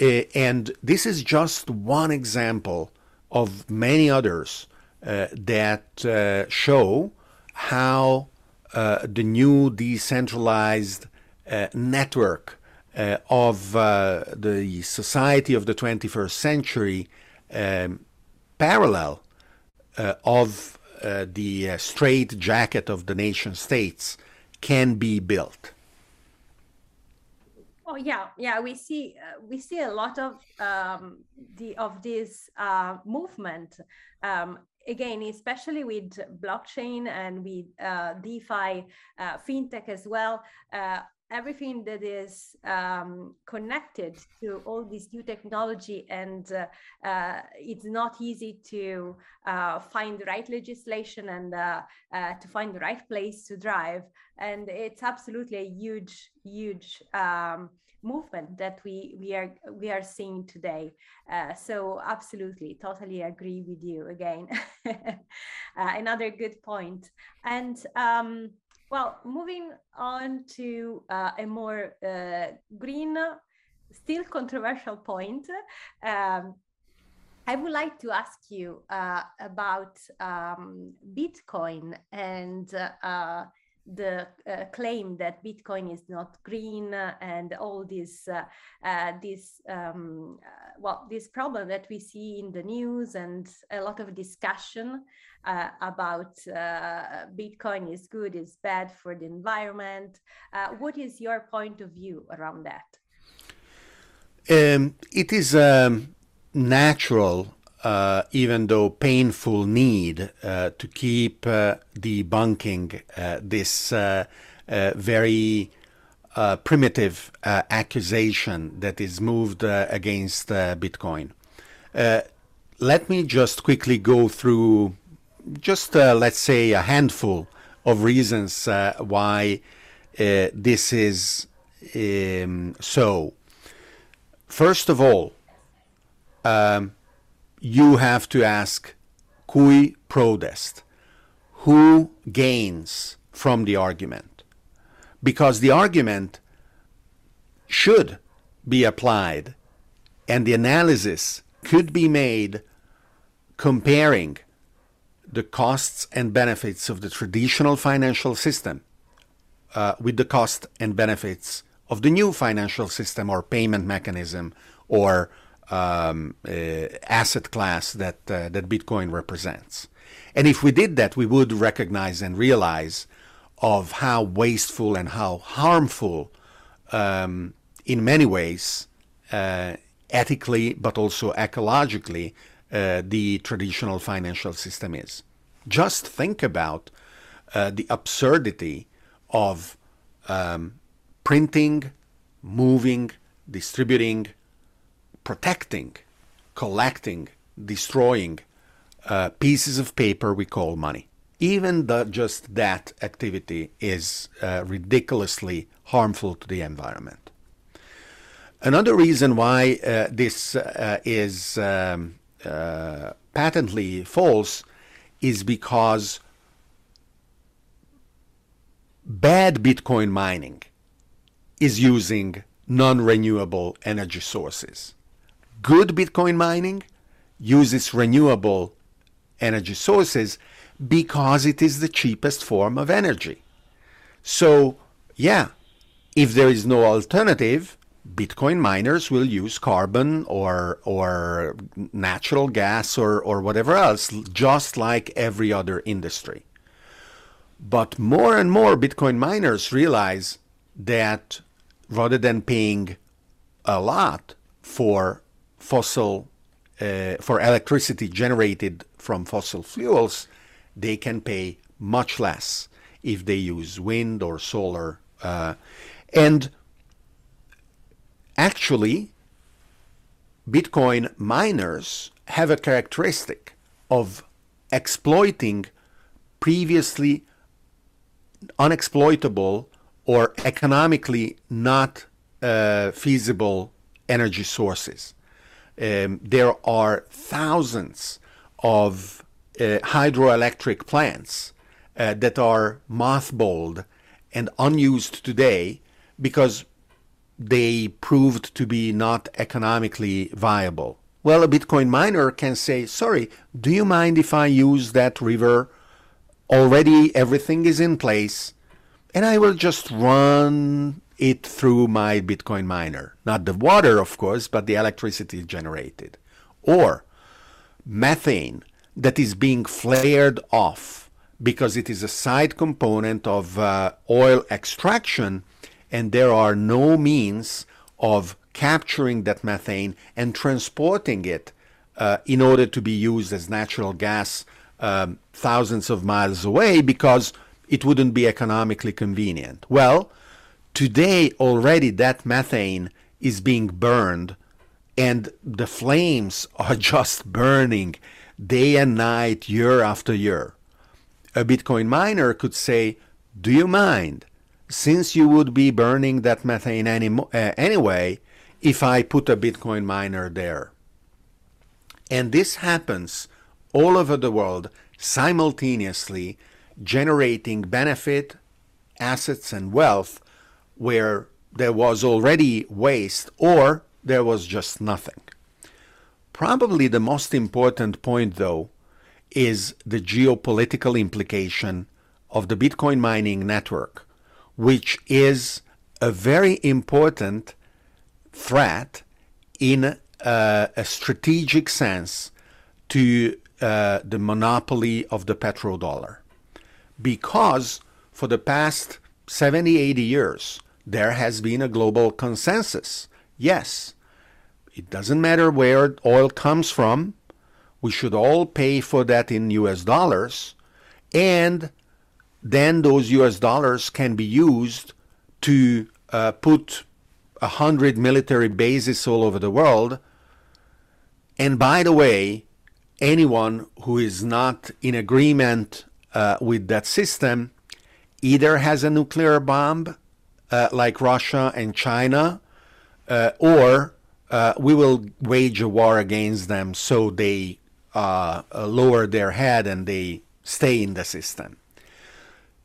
[SPEAKER 2] Uh, and this is just one example of many others uh, that uh, show how uh, the new decentralized uh, network uh, of the society of the 21st century um, parallel of the straight jacket of the nation states can be built.
[SPEAKER 1] Oh yeah, yeah. We see uh, we see a lot of um, the of this uh, movement. Um, again, especially with blockchain and with uh, DeFi, uh, fintech as well. Uh, everything that is um, connected to all this new technology and uh, uh, it's not easy to uh, find the right legislation and to find the right place to drive and it's absolutely a huge huge um, movement that we we are we are seeing today. Uh, so absolutely, totally agree with you again. uh, another good point. And um, well, moving on to uh, a more uh, green, still controversial point. Um, I would like to ask you uh, about um, Bitcoin and uh, the uh, claim that Bitcoin is not green and all this uh, uh, this um, uh, well this problem that we see in the news and a lot of discussion uh, about uh, Bitcoin is good is bad for the environment. what is your point of view around that?
[SPEAKER 2] Um, it is um, natural uh, even though painful need uh, to keep uh, debunking uh, this uh, uh, very primitive accusation that is moved against Bitcoin. let me just quickly go through just, let's say, a handful of reasons why this is um, so. First of all, um, you have to ask cui prodest, who gains from the argument? Because the argument should be applied and the analysis could be made comparing the costs and benefits of the traditional financial system uh, with the cost and benefits of the new financial system or payment mechanism or um, uh, asset class that uh, that Bitcoin represents. And if we did that, we would recognize and realize of how wasteful and how harmful, um, in many ways, uh, ethically but also ecologically, uh, the traditional financial system is. Just think about uh, the absurdity of um, printing, moving, distributing, protecting, collecting, destroying uh, pieces of paper we call money. Even the, just that activity is uh, ridiculously harmful to the environment. Another reason why uh, this uh, is um, uh, patently false is because bad Bitcoin mining is using non renewable energy sources good Bitcoin mining uses renewable energy sources because it is the cheapest form of energy. So, yeah, if there is no alternative, Bitcoin miners will use carbon or or natural gas or, or whatever else, just like every other industry. But more and more Bitcoin miners realize that rather than paying a lot for fossil uh, for electricity generated from fossil fuels, they can pay much less if they use wind or solar. Uh, and actually, Bitcoin miners have a characteristic of exploiting previously unexploitable or economically not uh, feasible energy sources um, there are thousands of uh, hydroelectric plants uh, that are mothballed and unused today because they proved to be not economically viable. Well, a Bitcoin miner can say, sorry, do you mind if I use that river? Already everything is in place, and I will just run it through my Bitcoin miner. Not the water, of course, but the electricity generated. Or methane that is being flared off because it is a side component of uh, oil extraction and there are no means of capturing that methane and transporting it uh, in order to be used as natural gas um, thousands of miles away because it wouldn't be economically convenient. Well, Today, already that methane is being burned, and the flames are just burning day and night, year after year. A Bitcoin miner could say, Do you mind, since you would be burning that methane any, uh, anyway, if I put a Bitcoin miner there? And this happens all over the world simultaneously, generating benefit assets and wealth where there was already waste or there was just nothing. Probably the most important point, though, is the geopolitical implication of the Bitcoin mining network, which is a very important threat in a strategic sense to uh, the monopoly of the petrodollar. Because for the past 70, 80 years, there has been a global consensus. Yes, it doesn't matter where oil comes from, we should all pay for that in US dollars, and then those US dollars can be used to uh, put a hundred military bases all over the world. And by the way, anyone who is not in agreement uh, with that system either has a nuclear bomb, uh, like Russia and China, uh, or uh, we will wage a war against them so they uh, lower their head and they stay in the system.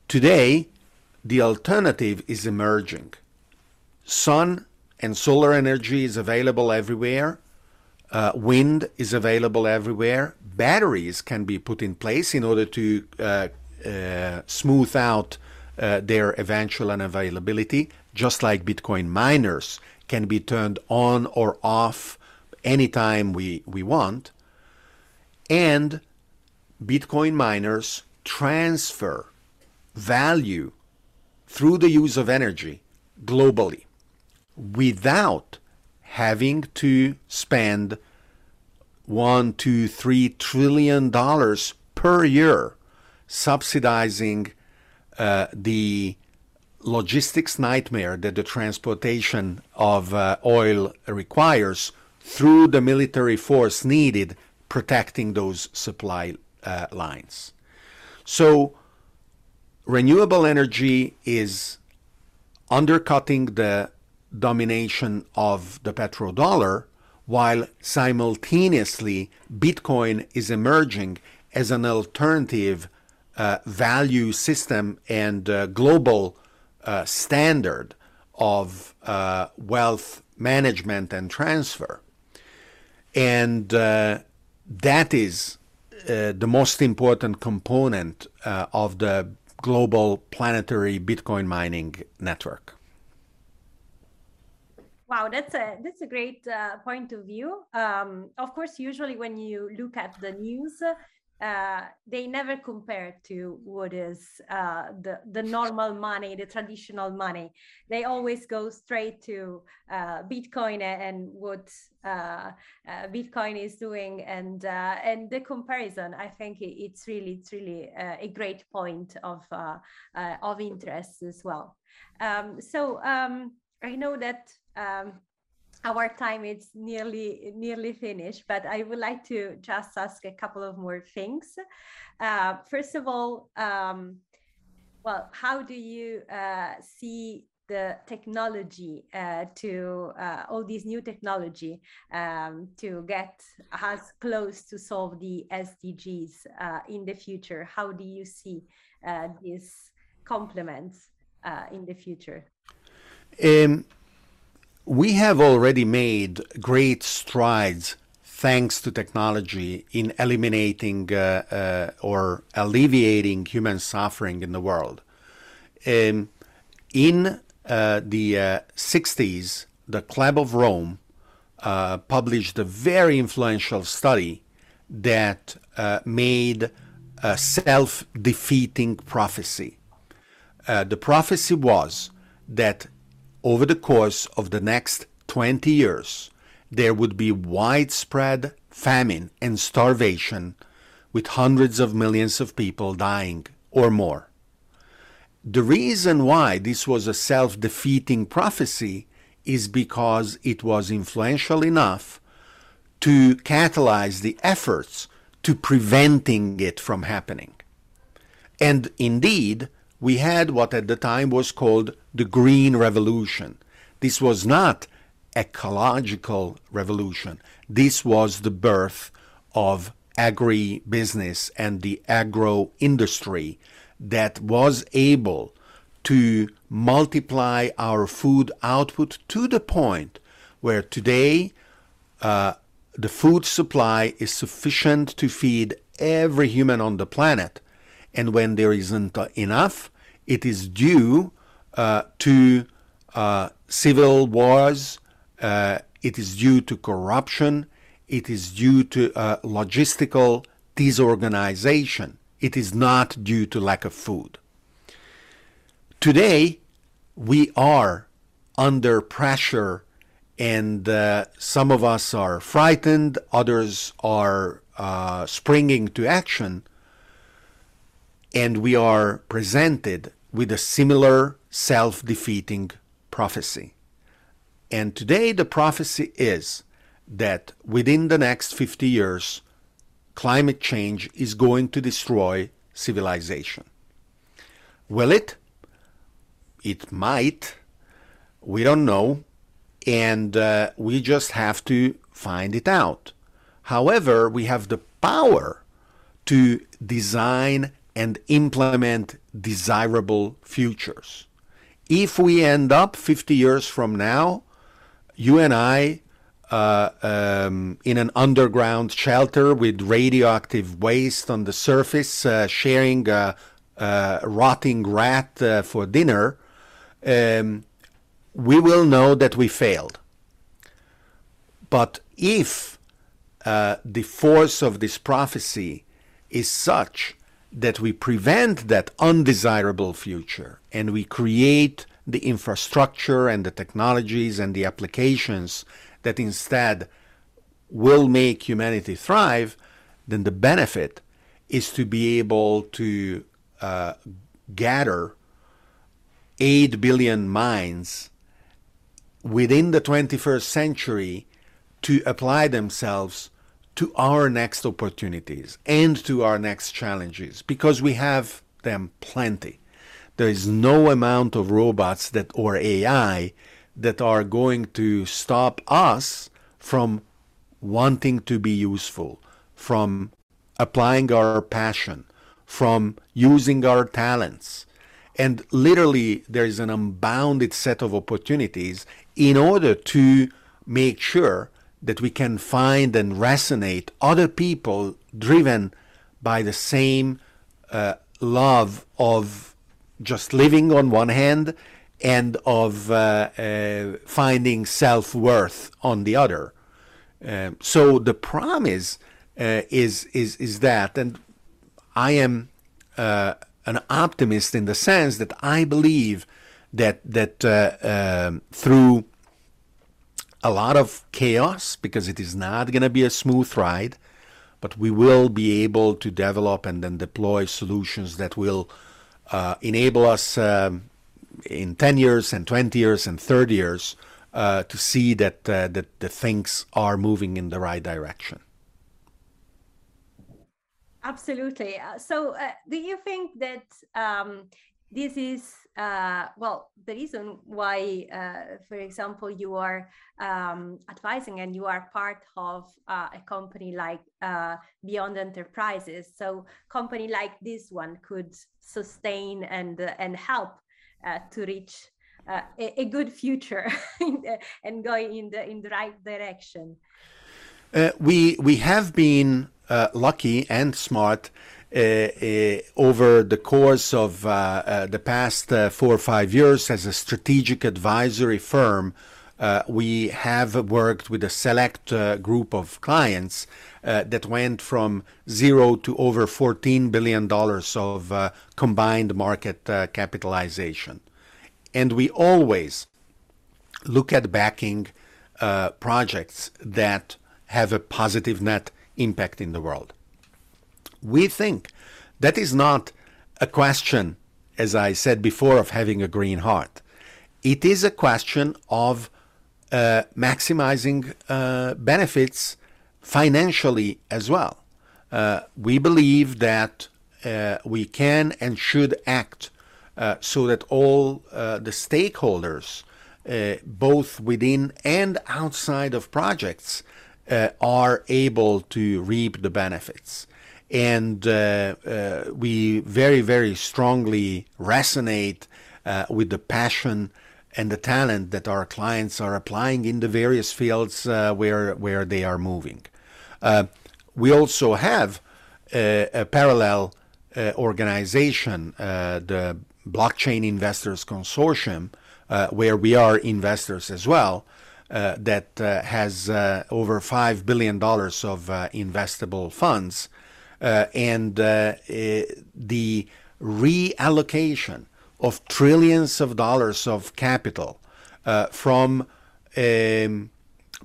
[SPEAKER 2] Today, the alternative is emerging. Sun and solar energy is available everywhere. Uh, wind is available everywhere. Batteries can be put in place in order to uh, uh, smooth out uh, their eventual unavailability, just like Bitcoin miners can be turned on or off anytime we, we want. And Bitcoin miners transfer value through the use of energy globally without having to spend one, two, three trillion dollars per year subsidizing uh, the logistics nightmare that the transportation of uh, oil requires through the military force needed protecting those supply uh, lines. So, renewable energy is undercutting the domination of the petrodollar, while simultaneously Bitcoin is emerging as an alternative uh, value system and uh, global uh, standard of uh, wealth management and transfer. And that is the most important component of the global planetary Bitcoin mining network.
[SPEAKER 1] Wow, that's a that's a great uh, point of view. Um, of course, usually when you look at the news, uh, they never compare to what is uh, the the normal money, the traditional money. They always go straight to uh, Bitcoin and what uh, uh, Bitcoin is doing, and and the comparison. I think it's really it's really a great point of of interest as well. Um, so um, I know that um, our time is nearly nearly finished, but I would like to just ask a couple of more things. Uh, first of all, um, well, how do you uh, see the technology uh, to uh, all these new technology um, to get us close to solve the SDGs uh, in the future? How do you see uh, these complements in the future?
[SPEAKER 2] Um, we have already made great strides thanks to technology in eliminating uh, uh, or alleviating human suffering in the world. Um, in uh, the 60s, uh, the Club of Rome uh, published a very influential study that uh, made a self defeating prophecy. the prophecy was that over the course of the next 20 years, there would be widespread famine and starvation, with hundreds of millions of people dying or more. The reason why this was a self defeating prophecy is because it was influential enough to catalyze the efforts to preventing it from happening. And indeed, we had what at the time was called the Green Revolution. This was not ecological revolution. This was the birth of agri-business and the agro industry that was able to multiply our food output to the point where today uh, the food supply is sufficient to feed every human on the planet. And when there isn't enough, it is due uh, to uh, civil wars, uh, it is due to corruption, it is due to uh, logistical disorganization. It is not due to lack of food. Today, we are under pressure and uh, some of us are frightened, others are uh, springing to action, and we are presented with a similar self defeating prophecy. And today, the prophecy is that within the next 50 years, climate change is going to destroy civilization. Will it? It might. We don't know and uh, we just have to find it out. However, we have the power to design and implement desirable futures. If we end up 50 years from now, you and I, uh, um, in an underground shelter with radioactive waste on the surface, uh, sharing a, a, rotting rat uh, for dinner, um, we will know that we failed. But if uh, the force of this prophecy is such that we prevent that undesirable future and we create the infrastructure and the technologies and the applications that instead will make humanity thrive, then the benefit is to be able to uh, gather 8 billion minds within the 21st century to apply themselves to our next opportunities and to our next challenges because we have them plenty. There is no amount of robots that or AI that are going to stop us from wanting to be useful, from applying our passion, from using our talents. And literally, there is an unbounded set of opportunities in order to make sure that we can find and resonate other people driven by the same uh, love of just living on one hand and of uh, uh, finding self worth on the other. Um, so the promise uh, is is is that, and I am uh, an optimist in the sense that I believe that that uh, um, through a lot of chaos because it is not going to be a smooth ride, but we will be able to develop and then deploy solutions that will uh, enable us um, in 10 years and 20 years and 30 years uh, to see that uh, that the things are moving in the right direction.
[SPEAKER 1] Absolutely. Uh, so, uh, do you think that um, this is uh, well the reason why uh, for example you are um, advising and you are part of uh, a company like uh, Beyond Enterprizes so company like this one could sustain and and help uh, to reach uh, a, a, good future and going in the in the right direction.
[SPEAKER 2] We we have been lucky and smart uh, uh, Uh, uh, over the course of uh, uh the past four or five years as a strategic advisory firm. we have worked with a select group of clients that went from zero to over $14 billion of combined market capitalization. And we always look at backing uh, projects that have a positive net impact in the world. We think that is not a question, as I said before, of having a green heart. It is a question of uh, maximizing uh, benefits financially as well. Uh, we believe that uh, we can and should act uh, so that all uh, the stakeholders, both within and outside of projects, are able to reap the benefits and uh, uh, we very very strongly resonate uh, with the passion and the talent that our clients are applying in the various fields uh, where where they are moving. Uh, we also have a, a parallel uh, organization, uh, the Blockchain Investors Consortium, uh, where we are investors as well, uh, that has over $5 billion of investable funds. And the reallocation of trillions of dollars of capital from um,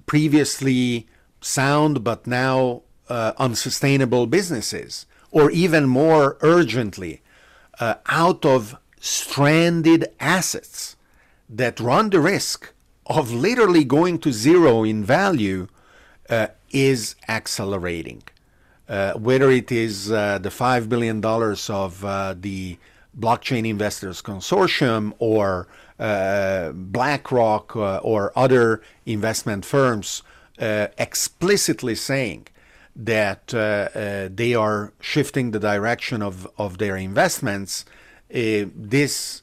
[SPEAKER 2] previously sound but now uh, unsustainable businesses, or even more urgently, uh, out of stranded assets that run the risk of literally going to zero in value uh, is accelerating. Uh, whether it is uh, the $5 billion of uh, the Blockchain Investors Consortium or BlackRock or other investment firms explicitly saying that uh, uh, they are shifting the direction of, of their investments, uh, this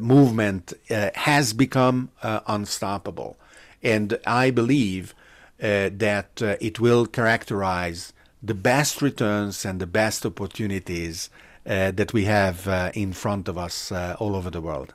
[SPEAKER 2] movement has become unstoppable. And I believe that it will characterize the best returns and the best opportunities uh, that we have uh, in front of us uh, all over the world.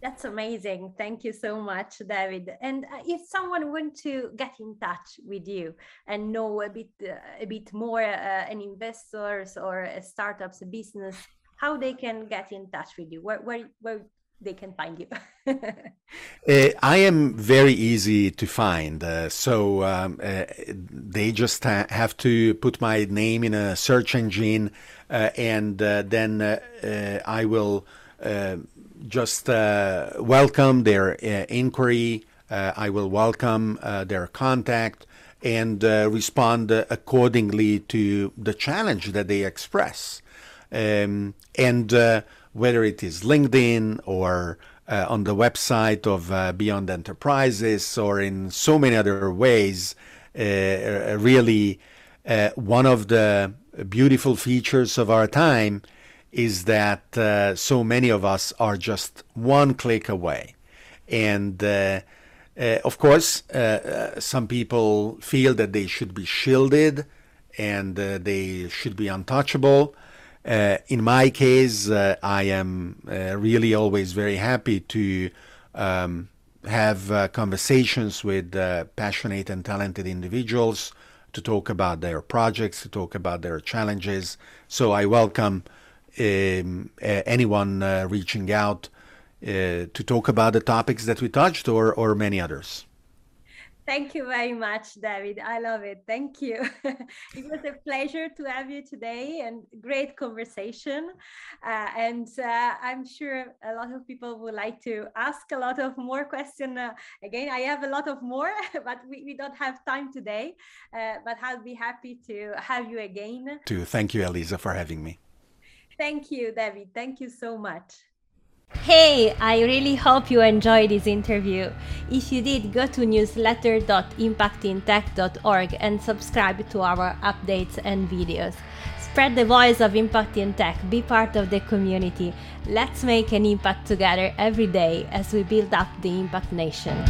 [SPEAKER 1] That's amazing. Thank you so much, David. And uh, if someone want to get in touch with you and know a bit uh, a bit more uh, an investors or startups, a business, how they can get in touch with you? Where where where they can find you?
[SPEAKER 2] uh, I am very easy to find. Uh, so um, uh, they just ha have to put my name in a search engine, and then I will just uh, welcome their uh, inquiry. Uh, I will welcome uh, their contact and uh, respond accordingly to the challenge that they express. Um, and uh, whether it is LinkedIn or on the website of Beyond Enterprizes or in so many other ways, really one of the beautiful features of our time is that uh, so many of us are just one click away. And uh, uh, of course, uh, uh, some people feel that they should be shielded and uh, they should be untouchable. In my case, I am really always very happy to um, have conversations with passionate and talented individuals to talk about their projects, to talk about their challenges. So I welcome um, anyone uh, reaching out uh, to talk about the topics that we touched or, or many others.
[SPEAKER 1] Thank you very much, David. I love it. Thank you. it was a pleasure to have you today and great conversation. Uh, and uh, I'm sure a lot of people would like to ask a lot of more questions. Uh, again, I have a lot of more, but we, we don't have time today. Uh, but I'll be happy to have you again.
[SPEAKER 2] To thank you, Elisa, for having me.
[SPEAKER 1] Thank you, David. Thank you so much. Hey, I really hope you enjoyed this interview. If you did, go to newsletter.impactintech.org and subscribe to our updates and videos. Spread the voice of Impact in Tech, be part of the community. Let's make an impact together every day as we build up the Impact Nation.